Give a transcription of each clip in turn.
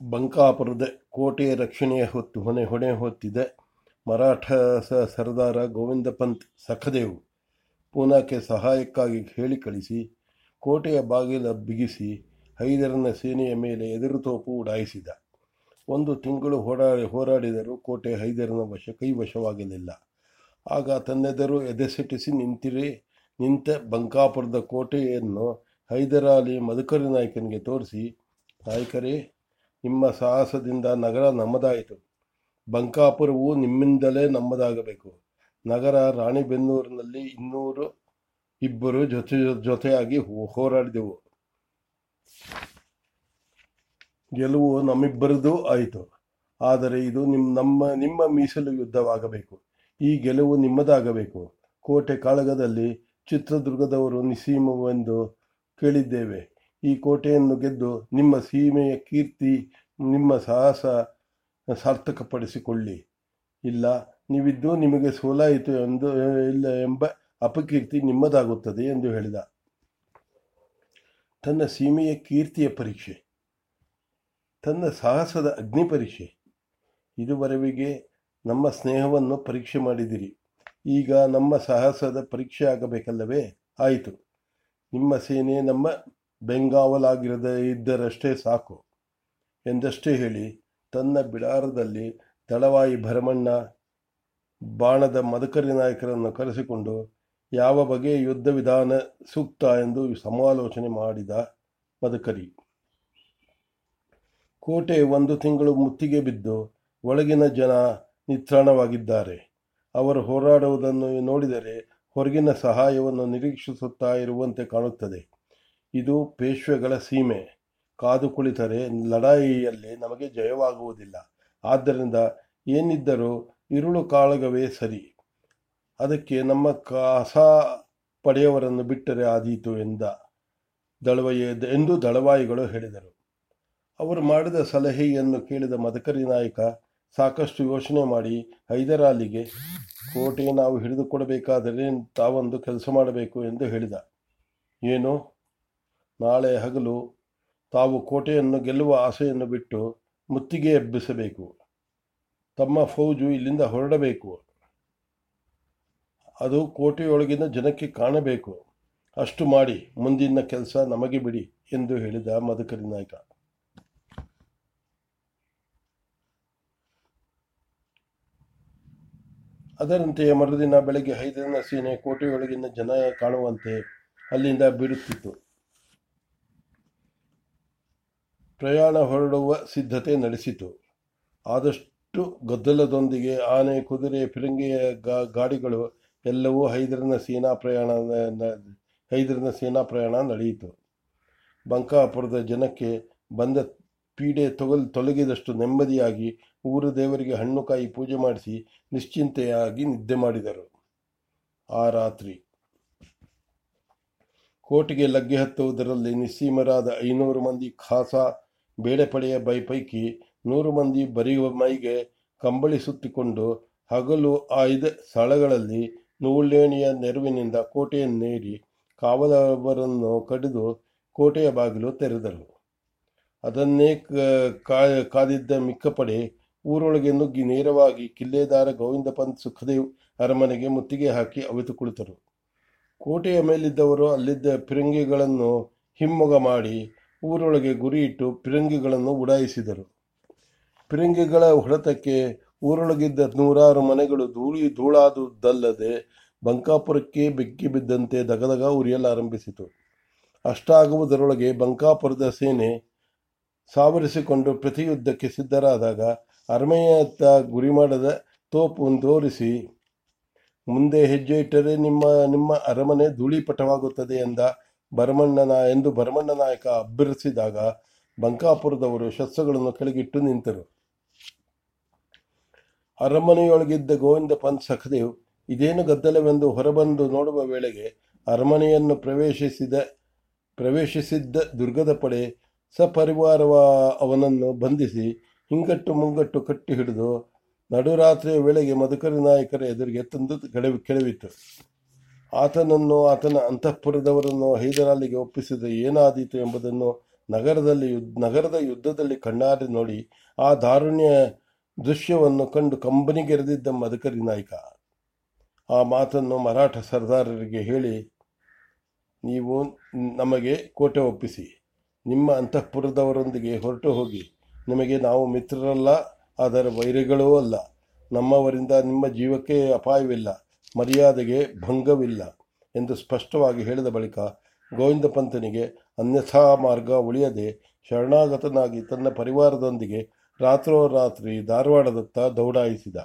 ಬಂಕಾಪುರದ ಕೋಟೆ ರಕ್ಷಣೆಯ ಹೊತ್ತು ಹೊಣೆ ಹೊಣೆ ಹೊತ್ತಿದೆ. ಮರಾಠ ಸರ್ದಾರ ಗೋವಿಂದ ಪಂತ್ ಸಖದೇವ್ ಪೂನಾಕ್ಕೆ ಸಹಾಯಕ್ಕಾಗಿ ಹೇಳಿ ಕಳಿಸಿ, ಕೋಟೆಯ ಬಾಗಿಲ ಬಿಗಿಸಿ ಹೈದರನ ಸೇನೆಯ ಮೇಲೆ ಎದುರು ತೋಪು ಉಡಾಯಿಸಿದ. ಒಂದು ತಿಂಗಳು ಹೋರಾಡಿ ಹೋರಾಡಿದರೂ ಕೋಟೆ ಹೈದರನ ವಶ ಕೈವಶವಾಗಲಿಲ್ಲ ಆಗ ತನ್ನೆದರು ಎದೆಸಿಟಿಸಿ ನಿಂತಿರಿ, ನಿಂತ ಬಂಕಾಪುರದ ಕೋಟೆಯನ್ನು ಹೈದರಾಲಿ ಮಧುಕರಿ ನಾಯಕನಿಗೆ ತೋರಿಸಿ, ನಾಯಕರೇ ನಿಮ್ಮ ಸಾಹಸದಿಂದ ನಗರ ನಮ್ಮದಾಯಿತು. ಬಂಕಾಪುರವು ನಿಮ್ಮಿಂದಲೇ ನಮ್ಮದಾಗಬೇಕು. ನಗರ ರಾಣಿಬೆನ್ನೂರಿನಲ್ಲಿ ಇನ್ನೂರು, ಇಬ್ಬರು ಜೊತೆ, ಜೊತೆಯಾಗಿ ಹೋರಾಡಿದೆವು. ಗೆಲುವು ನಮ್ಮಿಬ್ಬರದೂ ಆಯಿತು. ಆದರೆ ಇದು ನಿಮ್ಮ ನಮ್ಮ, ನಿಮ್ಮ ಮೀಸಲು ಯುದ್ಧವಾಗಬೇಕು. ಈ ಗೆಲುವು ನಿಮ್ಮದಾಗಬೇಕು. ಕೋಟೆ ಕಾಳಗದಲ್ಲಿ ಚಿತ್ರದುರ್ಗದವರು ನಿಸೀಮವೆಂದು ಕೇಳಿದ್ದೇವೆ. ಈ ಕೋಟೆಯನ್ನು ಗೆದ್ದು ನಿಮ್ಮ ಸೀಮೆಯ ಕೀರ್ತಿ, ನಿಮ್ಮ ಸಾಹಸ ಸಾರ್ಥಕಪಡಿಸಿಕೊಳ್ಳಿ. ಇಲ್ಲ, ನೀವಿದ್ದು ನಿಮಗೆ ಸೋಲಾಯಿತು ಎಂದು, ಇಲ್ಲ ಎಂಬ ಅಪಕೀರ್ತಿ ನಿಮ್ಮದಾಗುತ್ತದೆ ಎಂದು ಹೇಳಿದ. ತನ್ನ ಸೀಮೆಯ ಕೀರ್ತಿಯ ಪರೀಕ್ಷೆ, ತನ್ನ ಸಾಹಸದ ಅಗ್ನಿ ಪರೀಕ್ಷೆ. ಇದುವರೆವಿಗೆ ನಮ್ಮ ಸ್ನೇಹವನ್ನು ಪರೀಕ್ಷೆ ಮಾಡಿದಿರಿ. ಈಗ ನಮ್ಮ ಸಾಹಸದ ಪರೀಕ್ಷೆ ಆಗಬೇಕಲ್ಲವೇ? ಆಯಿತು. ನಿಮ್ಮ ಸೇನೆ ನಮ್ಮ ಬೆಂಗಾವಲಾಗಿರದ ಇದ್ದರಷ್ಟೇ ಸಾಕು. ಎಂದಷ್ಟೇ ಹೇಳಿ, ತನ್ನ ಬಿಡಾರದಲ್ಲಿ ತಳವಾಯಿ ಭರಮಣ್ಣ ಬಾಣದ ಮದಕರಿ ನಾಯಕರನ್ನು ಕರೆಸಿಕೊಂಡು, ಯಾವ ಬಗೆಯ ಯುದ್ಧ ವಿಧಾನ ಸೂಕ್ತ ಎಂದು ಸಮಾಲೋಚನೆ ಮಾಡಿದ ಮದಕರಿ. ಕೋಟೆ ಒಂದು ತಿಂಗಳು ಮುತ್ತಿಗೆ ಬಿದ್ದು ಒಳಗಿನ ಜನ ನಿತ್ರಾಣವಾಗಿದ್ದಾರೆ. ಅವರು ಹೋರಾಡುವುದನ್ನು ನೋಡಿದರೆ ಹೊರಗಿನ ಸಹಾಯವನ್ನು ನಿರೀಕ್ಷಿಸುತ್ತಾ ಇರುವಂತೆ ಕಾಣುತ್ತದೆ. ಇದು ಪೇಶ್ವೆಗಳ ಸೀಮೆ. ಕಾದು ಕುಳಿತರೆ ಲಡಾಯಿಯಲ್ಲಿ ನಮಗೆ ಜಯವಾಗುವುದಿಲ್ಲ. ಆದ್ದರಿಂದ ಏನಿದ್ದರೂ ಇರುಳು ಕಾಳಗವೇ ಸರಿ. ಅದಕ್ಕೆ ನಮ್ಮ ಕಸ ಪಡೆಯವರನ್ನು ಬಿಟ್ಟರೆ ಆದೀತು ಎಂದ ದಳವಯ ಎಂದು ದಳವಾಯಿಗಳು ಹೇಳಿದರು. ಅವರು ಮಾಡಿದ ಸಲಹೆಯನ್ನು ಕೇಳಿದ ಮದಕರಿ ನಾಯಕ ಸಾಕಷ್ಟು ಯೋಚನೆ ಮಾಡಿ ಹೈದರಾಲಿಗೆ ಕೋಟೆ ನಾವು ಹಿಡಿದುಕೊಡಬೇಕಾದರೆ ತಾವೊಂದು ಕೆಲಸ ಮಾಡಬೇಕು ಎಂದು ಹೇಳಿದ. ಏನು? ನಾಳೆ ಹಗಲು ತಾವು ಕೋಟೆಯನ್ನು ಗೆಲ್ಲುವ ಆಸೆಯನ್ನು ಬಿಟ್ಟು ಮುತ್ತಿಗೆ ಎಬ್ಬಿಸಬೇಕು. ತಮ್ಮ ಫೌಜು ಇಲ್ಲಿಂದ ಹೊರಡಬೇಕು. ಅದು ಕೋಟೆಯೊಳಗಿನ ಜನಕ್ಕೆ ಕಾಣಬೇಕು. ಅಷ್ಟು ಮಾಡಿ, ಮುಂದಿನ ಕೆಲಸ ನಮಗೆ ಬಿಡಿ ಎಂದು ಹೇಳಿದ ಮಧುಕರಿ ನಾಯಕ. ಅದರಂತೆಯೇ ಮರುದಿನ ಬೆಳಗ್ಗೆ ಹೈದರನ ಸೇನೆ ಕೋಟೆಯೊಳಗಿನ ಜನ ಕಾಣುವಂತೆ ಅಲ್ಲಿಂದ ಬಿಡುತ್ತಿತ್ತು ಪ್ರಯಾಣ ಹೊರಡುವ ಸಿದ್ಧತೆ ನಡೆಸಿತು. ಆದಷ್ಟು ಗದ್ದಲದೊಂದಿಗೆ ಆನೆ, ಕುದುರೆ, ಫಿರಂಗಿಯ ಗಾಡಿಗಳು ಎಲ್ಲವೂ ಹೈದರನ ಸೇನಾ ಪ್ರಯಾಣ ಹೈದರನ ಸೇನಾ ಪ್ರಯಾಣ ನಡೆಯಿತು. ಬಂಕಾಪುರದ ಜನಕ್ಕೆ ಬಂದ ಪೀಡೆ ತೊಗಲ್, ತೊಲಗಿದಷ್ಟು ನೆಮ್ಮದಿಯಾಗಿ ಊರು ದೇವರಿಗೆ ಹಣ್ಣು ಕಾಯಿ ಪೂಜೆ ಮಾಡಿಸಿ ನಿಶ್ಚಿಂತೆಯಾಗಿ ನಿದ್ದೆ ಮಾಡಿದರು. ಆ ರಾತ್ರಿ ಕೋಟೆಗೆ ಲಗ್ಗೆ ಹತ್ತುವುದರಲ್ಲಿ ನಿಸ್ಸೀಮರಾದ ಐನೂರು ಮಂದಿ ಖಾಸ ಬೇಡೆಪಡೆಯ ಬೈ ಪೈಕಿ ನೂರು ಮಂದಿ ಬರೆಯುವ ಮೈಗೆ ಕಂಬಳಿ ಸುತ್ತಿಕೊಂಡು ಹಗಲು ಆಯ್ದ ಸ್ಥಳಗಳಲ್ಲಿ ನೂಲೇಣಿಯ ನೆರವಿನಿಂದ ಕೋಟೆಯನ್ನೇರಿ ಕಾವಲವರನ್ನು ಕಡಿದು ಕೋಟೆಯ ಬಾಗಿಲು ತೆರೆದರು. ಅದನ್ನೇ ಕಾದಿದ್ದ ಮಿಕ್ಕ ಪಡೆ ಊರೊಳಗೆ ನುಗ್ಗಿ ನೇರವಾಗಿ ಕಿಲ್ಲೇದಾರ ಗೋವಿಂದ ಪಂತ್ ಸುಖದೇವ್ ಅರಮನೆಗೆ ಮುತ್ತಿಗೆ ಹಾಕಿ ಅವಿತು ಕುಳಿತರು. ಕೋಟೆಯ ಮೇಲಿದ್ದವರು ಅಲ್ಲಿದ್ದ ಫಿರಂಗಿಗಳನ್ನು ಹಿಮ್ಮೊಗ ಮಾಡಿ ಊರೊಳಗೆ ಗುರಿಯಿಟ್ಟು ಪಿರಂಗಿಗಳನ್ನು ಉಡಾಯಿಸಿದರು. ಪಿರಂಗಿಗಳ ಹೊಡೆತಕ್ಕೆ ಊರೊಳಗಿದ್ದ ನೂರಾರು ಮನೆಗಳು ಧೂಳಿ ಧೂಳಾದುದಲ್ಲದೆ ಬಂಕಾಪುರಕ್ಕೆ ಬೆಕ್ಕಿ ಬಿದ್ದಂತೆ ದಗದಗ ಉರಿಯಲಾರಂಭಿಸಿತು. ಅಷ್ಟಾಗುವುದರೊಳಗೆ ಬಂಕಾಪುರದ ಸೇನೆ ಸಾವರಿಸಿಕೊಂಡು ಪ್ರತಿಯುದ್ಧಕ್ಕೆ ಸಿದ್ಧರಾದಾಗ ಅರಮೆಯತ್ತ ಗುರಿ ಮಾಡದ ತೋಪು ತೋರಿಸಿ, ಮುಂದೆ ಹೆಜ್ಜೆ ಇಟ್ಟರೆ ನಿಮ್ಮ ನಿಮ್ಮ ಅರಮನೆ ಧೂಳಿಪಟವಾಗುತ್ತದೆ ಎಂದ ಭರಮಣ್ಣನ ಎಂದು ಭರಮಣ್ಣ ನಾಯಕ ಅಭ್ಯರ್ಥಿಸಿದಾಗ ಬಂಕಾಪುರದವರು ಶಸ್ತ್ರಗಳನ್ನು ಕೆಳಗಿಟ್ಟು ನಿಂತರು. ಅರಮನೆಯೊಳಗಿದ್ದ ಗೋವಿಂದ ಪಂತ್ ಸಖದೇವ್, ಇದೇನು ಗದ್ದಲವೆಂದು ಹೊರಬಂದು ನೋಡುವ ವೇಳೆಗೆ ಅರಮನೆಯನ್ನು ಪ್ರವೇಶಿಸಿದ, ಪ್ರವೇಶಿಸಿದ್ದ ದುರ್ಗದ ಪಡೆ ಸಪರಿವಾರವ ಅವನನ್ನು ಬಂಧಿಸಿ ಹಿಂಗಟ್ಟು ಮುಂಗಟ್ಟು ಕಟ್ಟಿ ಹಿಡಿದು ನಡುರಾತ್ರಿಯ ವೇಳೆಗೆ ಮಧುಕರಿ ನಾಯಕರ ಎದುರಿಗೆ ತಂದು ಕೆಡವಿ ಕೆಡವಿತು ಆತನನ್ನು ಆತನ ಅಂತಃಪುರದವರನ್ನು ಹೈದರಾಲಿಗೆ ಒಪ್ಪಿಸಿದ ಏನಾದೀತು ಎಂಬುದನ್ನು ನಗರದಲ್ಲಿ ನಗರದ ಯುದ್ಧದಲ್ಲಿ ಕಣ್ಣಾರೆ ನೋಡಿ ಆ ದಾರುಣ್ಯ ದೃಶ್ಯವನ್ನು ಕಂಡು ಕಂಬನಿಗೆರೆದಿದ್ದ ಮದಕರಿ ನಾಯಕ. ಆ ಮಾತನ್ನು ಮರಾಠ ಸರ್ದಾರರಿಗೆ ಹೇಳಿ, ನೀವು ನಮಗೆ ಕೋಟೆ ಒಪ್ಪಿಸಿ, ನಿಮ್ಮ ಅಂತಃಪುರದವರೊಂದಿಗೆ ಹೊರಟು ಹೋಗಿ, ನಿಮಗೆ ನಾವು ಮಿತ್ರರಲ್ಲ ಅದರ ವೈರಿಗಳೂ ಅಲ್ಲ, ನಮ್ಮವರಿಂದ ನಿಮ್ಮ ಜೀವಕ್ಕೆ ಅಪಾಯವಿಲ್ಲ ಮರ್ಯಾದೆಗೆ ಭಂಗವಿಲ್ಲ ಎಂದು ಸ್ಪಷ್ಟವಾಗಿ ಹೇಳಿದ ಬಳಿಕ ಗೋವಿಂದ ಪಂತನಿಗೆ ಅನ್ಯಥಾ ಮಾರ್ಗ ಉಳಿಯದೆ ಶರಣಾಗತನಾಗಿ ತನ್ನ ಪರಿವಾರದೊಂದಿಗೆ ರಾತ್ರೋರಾತ್ರಿ ಧಾರವಾಡದತ್ತ ದೌಡಾಯಿಸಿದ.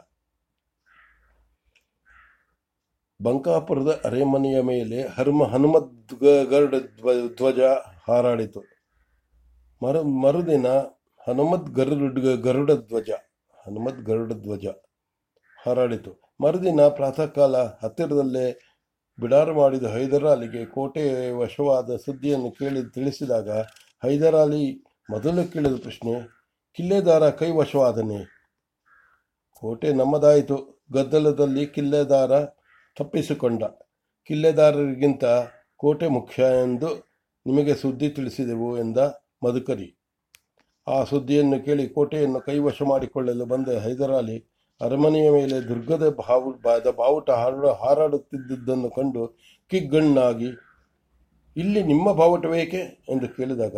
ಬಂಕಾಪುರದ ಅರೆಮನೆಯ ಮೇಲೆ ಹರ್ಮ ಹನುಮದ್ ಗರುಡ ಧ್ವಜ ಹಾರಾಡಿತು. ಮರು, ಮರುದಿನ ಹನುಮದ್ ಗರುಡ ಗರುಡ ಧ್ವಜ ಹನುಮದ್ ಗರುಡ ಧ್ವಜ ಹಾರಾಡಿತು. ಮರುದಿನ ಪ್ರಾತಃ ಕಾಲ ಹತ್ತಿರದಲ್ಲೇ ಬಿಡಾರು ಮಾಡಿದ ಹೈದರಾಲಿಗೆ ಕೋಟೆ ವಶವಾದ ಸುದ್ದಿಯನ್ನು ಕೇಳಿ ತಿಳಿಸಿದಾಗ, ಹೈದರಾಲಿ, ಮೊದಲು ಕೇಳಿದ ಪ್ರಶ್ನೆ, ಕಿಲ್ಲೆದಾರ ಕೈ ವಶವಾದನೆ? ಕೋಟೆ ನಮ್ಮದಾಯಿತು. ಗದ್ದಲದಲ್ಲಿ ಕಿಲ್ಲೆದಾರ ತಪ್ಪಿಸಿಕೊಂಡ. ಕಿಲ್ಲೆದಾರರಿಗಿಂತ ಕೋಟೆ ಮುಖ್ಯ ಎಂದು ನಿಮಗೆ ಸುದ್ದಿ ತಿಳಿಸಿದೆವು ಎಂದ ಮಧುಕರಿ. ಆ ಸುದ್ದಿಯನ್ನು ಕೇಳಿ ಕೋಟೆಯನ್ನು ಕೈವಶ ಮಾಡಿಕೊಳ್ಳಲು ಬಂದ ಹೈದರಾಲಿ ಅರಮನೆಯ ಮೇಲೆ ದುರ್ಗದ ಭಾವು ಬಾದ ಬಾವುಟ ಹಾರ ಹಾರಾಡುತ್ತಿದ್ದುದನ್ನು ಕಂಡು ಕಿಗ್ಗಣ್ಣಾಗಿ, ಇಲ್ಲಿ ನಿಮ್ಮ ಬಾವುಟ ಬೇಕೆ ಎಂದು ಕೇಳಿದಾಗ,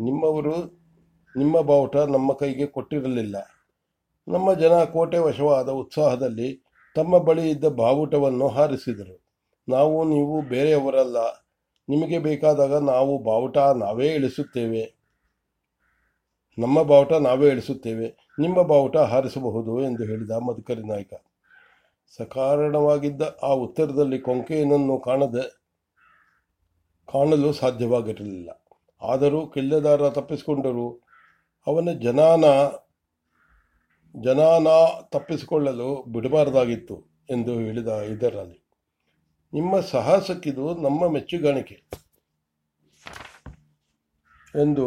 ನಿಮ್ಮವರು ನಿಮ್ಮ ಬಾವುಟ ನಮ್ಮ ಕೈಗೆ ಕೊಟ್ಟಿರಲಿಲ್ಲ. ನಮ್ಮ ಜನ ಕೋಟೆ ವಶವಾದ ಉತ್ಸಾಹದಲ್ಲಿ ತಮ್ಮ ಬಳಿ ಇದ್ದ ಬಾವುಟವನ್ನು ಹಾರಿಸಿದರು. ನಾವು ನೀವು ಬೇರೆಯವರಲ್ಲ. ನಿಮಗೆ ಬೇಕಾದಾಗ ನಾವು ಬಾವುಟ ನಾವೇ ಇಳಿಸುತ್ತೇವೆ. ನಮ್ಮ ಬಾವುಟ ನಾವೇ ಇಳಿಸುತ್ತೇವೆ. ನಿಮ್ಮ ಬಾವುಟ ಹಾರಿಸಬಹುದು ಎಂದು ಹೇಳಿದ ಮಧುಕರಿ ನಾಯಕ. ಸಕಾರಣವಾಗಿದ್ದ ಆ ಉತ್ತರದಲ್ಲಿ ಕೊಂಕೆಯನನ್ನು ಕಾಣದೆ, ಕಾಣಲು ಸಾಧ್ಯವಾಗಿರಲಿಲ್ಲ. ಆದರೂ ಕಿಲ್ಲೆದಾರ ತಪ್ಪಿಸಿಕೊಂಡರು. ಅವನ ಜನಾನ ಜನಾನ ತಪ್ಪಿಸಿಕೊಳ್ಳಲು ಬಿಡಬಾರದಾಗಿತ್ತು ಎಂದು ಹೇಳಿದ ಇದರಲ್ಲಿ ನಿಮ್ಮ ಸಾಹಸಕ್ಕಿದು ನಮ್ಮ ಮೆಚ್ಚುಗಾಣಿಕೆ ಎಂದು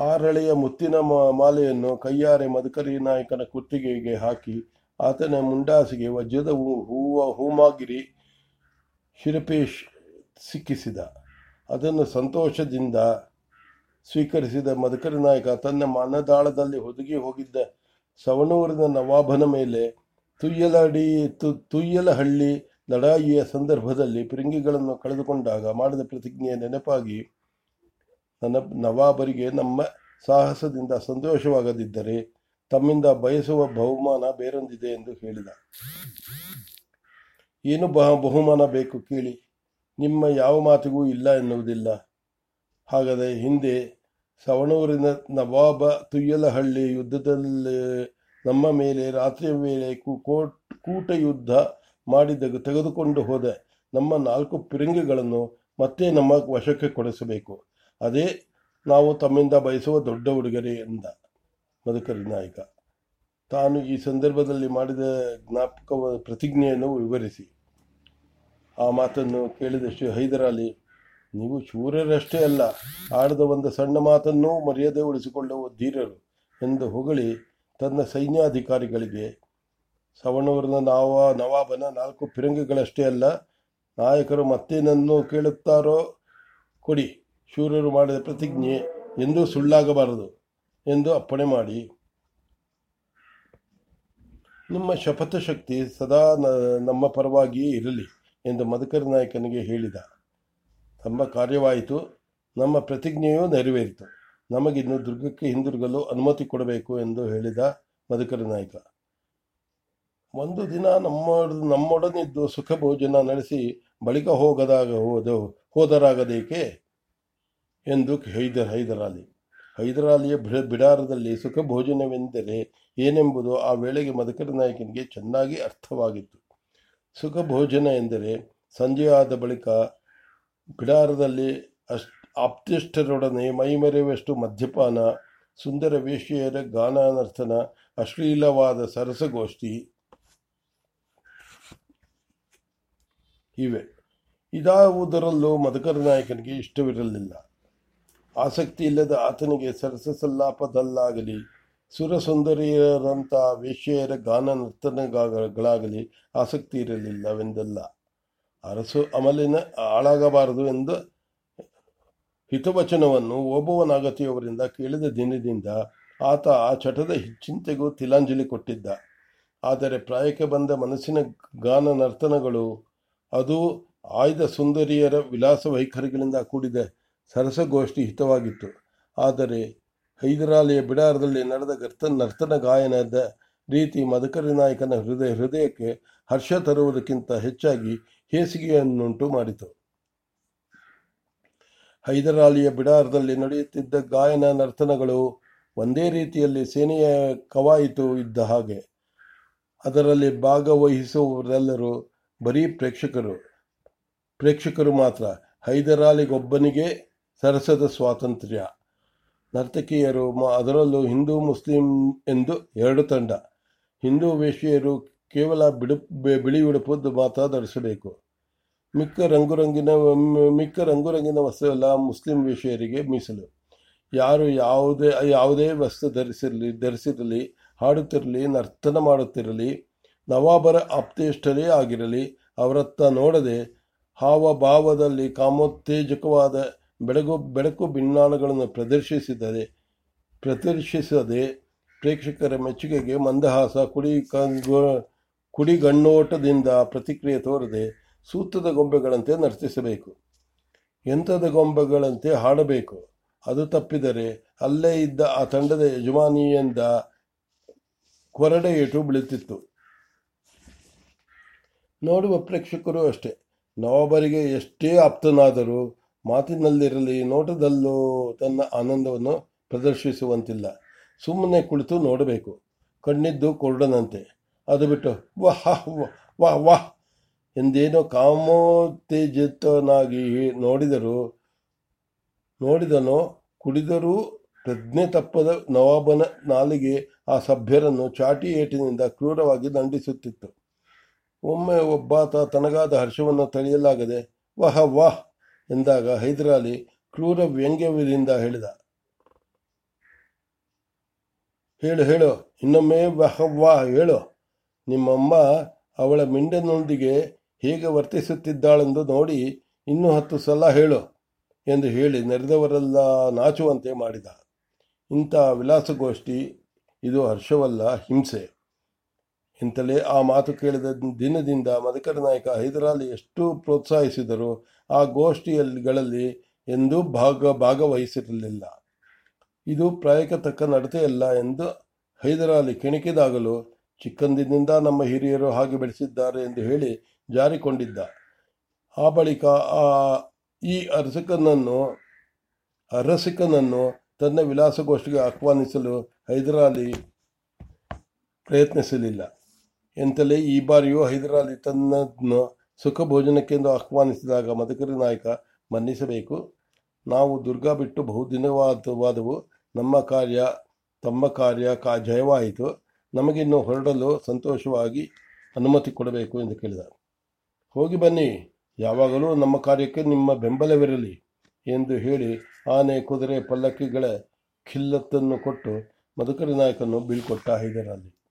ಆರಳೆಯ ಮುತ್ತಿನ ಮಾಲೆಯನ್ನು ಕೈಯಾರೆ ಮದಕರಿ ನಾಯಕನ ಕುತ್ತಿಗೆಗೆ ಹಾಕಿ ಆತನ ಮುಂಡಾಸಿಗೆ ವಜ್ರದ ಹೂವ, ಹೂಮಾಗಿರಿ ಶಿರಪೇಶ್ ಸಿಕ್ಕಿಸಿದ. ಅದನ್ನು ಸಂತೋಷದಿಂದ ಸ್ವೀಕರಿಸಿದ ಮದಕರಿ ನಾಯಕ ತನ್ನ ಮನದಾಳದಲ್ಲಿ ಹುದುಗಿ ಹೋಗಿದ್ದ ಸವಣೂರಿನ ನವಾಬನ ಮೇಲೆ ತುಯ್ಯಲಡಿ, ತು, ತುಯ್ಯಲಹಳ್ಳಿ ಲಡಾಯಿಯ ಸಂದರ್ಭದಲ್ಲಿ ಪಿರಿಂಗಿಗಳನ್ನು ಕಳೆದುಕೊಂಡಾಗ ಮಾಡಿದ ಪ್ರತಿಜ್ಞೆಯ ನೆನಪಾಗಿ ನನ್ನ ನವಾಬರಿಗೆ ನಮ್ಮ ಸಾಹಸದಿಂದ ಸಂತೋಷವಾಗದಿದ್ದರೆ ತಮ್ಮಿಂದ ಬಯಸುವ ಬಹುಮಾನ ಬೇರೊಂದಿದೆ ಎಂದು ಹೇಳಿದ. ಏನು ಬಹ ಬಹುಮಾನ ಬೇಕು ಕೇಳಿ. ನಿಮ್ಮ ಯಾವ ಮಾತಿಗೂ ಇಲ್ಲ ಎನ್ನುವುದಿಲ್ಲ. ಹಾಗಾದರೆ ಹಿಂದೆ ಸವಣೂರಿನ ನವಾಬ ತುಯ್ಯಲಹಳ್ಳಿ ಯುದ್ಧದಲ್ಲಿ ನಮ್ಮ ಮೇಲೆ ರಾತ್ರಿಯ ವೇಳೆ ಕೋಟ್ ಯುದ್ಧ ಮಾಡಿದ ತೆಗೆದುಕೊಂಡು ಹೋದ ನಮ್ಮ ನಾಲ್ಕು ಪಿರಂಗಿಗಳನ್ನು ಮತ್ತೆ ನಮ್ಮ ವಶಕ್ಕೆ ಕೊಡಿಸಬೇಕು. ಅದೇ ನಾವು ತಮ್ಮಿಂದ ಬಯಸುವ ದೊಡ್ಡ ಉಡುಗೊರೆ ಎಂದ ಮಧುಕರಿ ನಾಯಕ. ತಾನು ಈ ಸಂದರ್ಭದಲ್ಲಿ ಮಾಡಿದ ಜ್ಞಾಪಕ ಪ್ರತಿಜ್ಞೆಯನ್ನು ವಿವರಿಸಿ. ಆ ಮಾತನ್ನು ಕೇಳಿದ ಶ್ರೀ ಹೈದರಾಲಿ, ನೀವು ಶೂರ್ಯರಷ್ಟೇ ಅಲ್ಲ, ಆಡದ ಒಂದು ಸಣ್ಣ ಮಾತನ್ನೂ ಮರ್ಯಾದೆ ಉಳಿಸಿಕೊಳ್ಳುವ ಧೀರರು ಎಂದು ಹೊಗಳಿ ತನ್ನ ಸೈನ್ಯಾಧಿಕಾರಿಗಳಿಗೆ, ಸವಣೂರಿನ ನಾವ, ನವಾಬನ ನಾಲ್ಕು ಫಿರಂಗಿಗಳಷ್ಟೇ ಅಲ್ಲ, ನಾಯಕರು ಮತ್ತೇನನ್ನು ಕೇಳುತ್ತಾರೋ ಕೊಡಿ. ಶೂರರು ಮಾಡಿದ ಪ್ರತಿಜ್ಞೆ ಎಂದೂ ಸುಳ್ಳಾಗಬಾರದು ಎಂದು ಅಪ್ಪಣೆ ಮಾಡಿ. ನಿಮ್ಮ ಶಪಥ ಶಕ್ತಿ ಸದಾ ನಮ್ಮ ಪರವಾಗಿಯೇ ಇರಲಿ ಎಂದು ಮಧುಕರ ನಾಯಕನಿಗೆ ಹೇಳಿದ. ತಮ್ಮ ಕಾರ್ಯವಾಯಿತು. ನಮ್ಮ ಪ್ರತಿಜ್ಞೆಯೂ ನೆರವೇರಿತು. ನಮಗಿನ್ನು ದುರ್ಗಕ್ಕೆ ಹಿಂದಿರುಗಲು ಅನುಮತಿ ಕೊಡಬೇಕು ಎಂದು ಹೇಳಿದ ಮಧುಕರ ನಾಯಕ. ಒಂದು ದಿನ ನಮ್ಮ ನಮ್ಮೊಡನಿದ್ದು ಸುಖ ಭೋಜನ ನಡೆಸಿ ಬಳಿಕ ಹೋಗದಾಗ, ಹೋದ, ಹೋದರಾಗದೇಕೆ? ಎಂದು ಹೈದರ್ ಹೈದರಾಲಿ ಹೈದರಾಲಿಯ ಬಿಡಾರದಲ್ಲಿ ಸುಖ ಭೋಜನವೆಂದರೆ ಏನೆಂಬುದು ಆ ವೇಳೆಗೆ ಮಧುಕರ ನಾಯಕನಿಗೆ ಚೆನ್ನಾಗಿ ಅರ್ಥವಾಗಿತ್ತು. ಸುಖ ಭೋಜನ ಎಂದರೆ ಸಂಜೆಯಾದ ಬಳಿಕ ಬಿಡಾರದಲ್ಲಿ ಅಷ್ ಆಪ್ತಿಷ್ಠರೊಡನೆ ಮೈಮರೆಯುವಷ್ಟು ಮದ್ಯಪಾನ, ಸುಂದರ ವೇಶ್ಯೆಯರ ಗಾನಾನರ್ತನ, ಅಶ್ಲೀಲವಾದ ಸರಸಗೋಷ್ಠಿ ಇವೆ. ಇದಾವುದರಲ್ಲೂ ಮಧುಕರ ನಾಯಕನಿಗೆ ಇಷ್ಟವಿರಲಿಲ್ಲ. ಆಸಕ್ತಿ ಇಲ್ಲದ ಆತನಿಗೆ ಸರಸಸಲ್ಲಾಪದಲ್ಲಾಗಲಿ, ಸುರಸುಂದರಿಯರಂಥ ವೇಶ್ಯೆಯರ ಗಾನ ನರ್ತನಗಳಾಗಲಿ ಆಸಕ್ತಿ ಇರಲಿಲ್ಲವೆಂದಲ್ಲ. ಅರಸು ಅಮಲಿನ ಹಾಳಾಗಬಾರದು ಎಂದು ಹಿತವಚನವನ್ನು ಓಬವ್ವನಾಗತಿಯವರಿಂದ ಕೇಳಿದ ದಿನದಿಂದ ಆತ ಆ ಚಟದ ಚಿಂತೆಗೂ ತಿಲಾಂಜಲಿ ಕೊಟ್ಟಿದ್ದ. ಆದರೆ ಪ್ರಾಯಕ್ಕೆ ಬಂದ ಮನಸ್ಸಿನ ಗಾನ ನರ್ತನಗಳು, ಅದು ಆಯ್ದ ಸುಂದರಿಯರ ವಿಲಾಸ ವೈಖರಿಗಳಿಂದ ಕೂಡಿದ. ಸರಸಗೋಷ್ಠಿ ಹಿತವಾಗಿತ್ತು. ಆದರೆ ಹೈದರಾಲಿಯ ಬಿಡಾರದಲ್ಲಿ ನಡೆದ ಗರ್ತ ನರ್ತನ ಗಾಯನದ ರೀತಿ ಮದಕರಿ ನಾಯಕನ ಹೃದಯ, ಹೃದಯಕ್ಕೆ ಹರ್ಷ ತರುವುದಕ್ಕಿಂತ ಹೆಚ್ಚಾಗಿ ಹೇಸಿಗೆಯನ್ನುಂಟು ಮಾಡಿತು. ಹೈದರಾಲಿಯ ಬಿಡಾರದಲ್ಲಿ ನಡೆಯುತ್ತಿದ್ದ ಗಾಯನ ನರ್ತನಗಳು ಒಂದೇ ರೀತಿಯಲ್ಲಿ ಸೇನೆಯ ಕವಾಯಿತು ಇದ್ದ ಹಾಗೆ. ಅದರಲ್ಲಿ ಭಾಗವಹಿಸುವವರೆಲ್ಲರೂ ಬರೀ ಪ್ರೇಕ್ಷಕರು. ಪ್ರೇಕ್ಷಕರು ಮಾತ್ರ. ಹೈದರಾಲಿಗೊಬ್ಬನಿಗೆ ಸರಸದ ಸ್ವಾತಂತ್ರ್ಯ. ನರ್ತಕಿಯರು ಅದರಲ್ಲೂ ಹಿಂದೂ, ಮುಸ್ಲಿಂ ಎಂದು ಎರಡು ತಂಡ. ಹಿಂದೂ ವೇಶ್ಯೆಯರು ಕೇವಲ ಬಿಡು ಬಿಳಿ ಉಡುಪದ್ದು ಮಾತ್ರ ಧರಿಸಬೇಕು. ಮಿಕ್ಕ ರಂಗುರಂಗಿನ ಮಿಕ್ಕ ರಂಗುರಂಗಿನ ವಸ್ತ್ರವೆಲ್ಲ ಮುಸ್ಲಿಂ ವೇಶ್ಯೆಯರಿಗೆ ಮೀಸಲು. ಯಾರು ಯಾವುದೇ ಯಾವುದೇ ವಸ್ತು ಧರಿಸಿರಲಿ ಧರಿಸಿರಲಿ, ಹಾಡುತ್ತಿರಲಿ, ನರ್ತನ ಮಾಡುತ್ತಿರಲಿ, ನವಾಬರ ಆಪ್ತೇಷ್ಟರೇ ಆಗಿರಲಿ, ಅವರತ್ತ ನೋಡದೆ ಹಾವಭಾವದಲ್ಲಿ ಕಾಮೋತ್ತೇಜಕವಾದ ಬೆಳಗು, ಬೆಳಕು ಭಿನ್ನಾಣಗಳನ್ನು ಪ್ರದರ್ಶಿಸಿದರೆ, ಪ್ರದರ್ಶಿಸದೆ ಪ್ರೇಕ್ಷಕರ ಮೆಚ್ಚುಗೆಗೆ ಮಂದಹಾಸ, ಕುಡಿ ಕುಡಿಗಣ್ಣೋಟದಿಂದ ಪ್ರತಿಕ್ರಿಯೆ ತೋರದೆ ಸೂತ್ರದ ಗೊಂಬೆಗಳಂತೆ ನರ್ತಿಸಬೇಕು. ಯಂತ್ರದ ಗೊಂಬೆಗಳಂತೆ ಹಾಡಬೇಕು. ಅದು ತಪ್ಪಿದರೆ ಅಲ್ಲೇ ಇದ್ದ ಆ ತಂಡದ ಯಜಮಾನಿಯಿಂದ ಕೊರಡೆ ಏಟು ಬೀಳುತ್ತಿತ್ತು. ನೋಡುವ ಪ್ರೇಕ್ಷಕರು ಅಷ್ಟೇ. ನವಾಬರಿಗೆ ಎಷ್ಟೇ ಆಪ್ತನಾದರೂ ಮಾತಿನಲ್ಲಿರಲಿ, ನೋಟದಲ್ಲೂ ತನ್ನ ಆನಂದವನ್ನು ಪ್ರದರ್ಶಿಸುವಂತಿಲ್ಲ. ಸುಮ್ಮನೆ ಕುಳಿತು ನೋಡಬೇಕು. ಕಣ್ಣಿದ್ದು ಕೊರಡನಂತೆ. ಅದು ಬಿಟ್ಟು, ವಾಹ್ ವಾಹ್ ವಾಹ್ ಎಂದೇನೋ ಕಾಮೋತ್ತೇಜಿತನಾಗಿ ನೋಡಿದರೂ, ನೋಡಿದನೋ ಕುಡಿದರೂ ಪ್ರಜ್ಞೆ ತಪ್ಪದ ನವಾಬನ ನಾಲಿಗೆ ಆ ಸಭ್ಯರನ್ನು ಚಾಟಿ ಏಟಿನಿಂದ ಕ್ರೂರವಾಗಿ ದಂಡಿಸುತ್ತಿತ್ತು. ಒಮ್ಮೆ ಒಬ್ಬಾತ ತನಗಾದ ಹರ್ಷವನ್ನು ತಡೆಯಲಾಗದೆ, ವಾಹ, ವಾಹ್ ಎಂದಾಗ ಹೈದರಾಲಿ ಕ್ರೂರ ವ್ಯಂಗ್ಯದಿಂದ ಹೇಳಿದ. ಹೇಳು ಹೇಳು, ಇನ್ನೊಮ್ಮೆ ಬಹವ್ವಾ ಹೇಳು. ನಿಮ್ಮಮ್ಮ ಅವಳ ಮಿಂಡನೊಂದಿಗೆ ಹೇಗೆ ವರ್ತಿಸುತ್ತಿದ್ದಾಳೆಂದು ನೋಡಿ ಇನ್ನೂ ಹತ್ತು ಸಲ ಹೇಳು ಎಂದು ಹೇಳಿ ನೆರೆದವರೆಲ್ಲ ನಾಚುವಂತೆ ಮಾಡಿದ. ಇಂಥ ವಿಲಾಸಗೋಷ್ಠಿ, ಇದು ಹರ್ಷವಲ್ಲ, ಹಿಂಸೆ. ಇಂತಲೇ ಆ ಮಾತು ಕೇಳಿದ ದಿನದಿಂದ ಮದಕರ ನಾಯಕ ಹೈದರಾಲಿ ಎಷ್ಟು ಪ್ರೋತ್ಸಾಹಿಸಿದರು ಆ ಗೋಷ್ಠಿಯಲ್ಲಿಗಳಲ್ಲಿ ಎಂದೂ ಭಾಗ ಭಾಗವಹಿಸಿರಲಿಲ್ಲ. ಇದು ಪ್ರಾಯಕ್ಕೆ ತಕ್ಕ ನಡತೆಯಲ್ಲ ಎಂದು ಹೈದರಾಲಿ ಕೆಣಕಿದಾಗಲು ಚಿಕ್ಕಂದಿನಿಂದ ನಮ್ಮ ಹಿರಿಯರು ಹಾಗೆ ಬೆಳೆಸಿದ್ದಾರೆ ಎಂದು ಹೇಳಿ ಜಾರಿಕೊಂಡಿದ್ದ. ಆ ಬಳಿಕ ಆ ಈ ಅರಸಕನನ್ನು ಅರಸಿಕನನ್ನು ತನ್ನ ವಿಲಾಸಗೋಷ್ಠಿಗೆ ಆಹ್ವಾನಿಸಲು ಹೈದರಾಲಿ ಪ್ರಯತ್ನಿಸಲಿಲ್ಲ. ಎಂತಲೇ ಈ ಬಾರಿಯೂ ಹೈದರಾಲಿ ತನ್ನನ್ನು ಸುಖ ಭೋಜನಕ್ಕೆಂದು ಆಹ್ವಾನಿಸಿದಾಗ ಮದಕರಿ ನಾಯಕ ಮನ್ನಿಸಬೇಕು. ನಾವು ದುರ್ಗಾ ಬಿಟ್ಟು ಬಹುದಿನವಾದವಾದವು. ನಮ್ಮ ಕಾರ್ಯ, ತಮ್ಮ ಕಾರ್ಯ ಕಾ ಜಯವಾಯಿತು. ನಮಗಿನ್ನು ಹೊರಡಲು ಸಂತೋಷವಾಗಿ ಅನುಮತಿ ಕೊಡಬೇಕು ಎಂದು ಕೇಳಿದ. ಹೋಗಿ ಬನ್ನಿ. ಯಾವಾಗಲೂ ನಮ್ಮ ಕಾರ್ಯಕ್ಕೆ ನಿಮ್ಮ ಬೆಂಬಲವಿರಲಿ ಎಂದು ಹೇಳಿ ಆನೆ, ಕುದುರೆ, ಪಲ್ಲಕ್ಕಿಗಳ ಖಿಲ್ಲತ್ತನ್ನು ಕೊಟ್ಟು ಮಧುಕರಿ ನಾಯಕನ್ನು ಬೀಳ್ಕೊಟ್ಟ ಹೈದರಾಲಿ.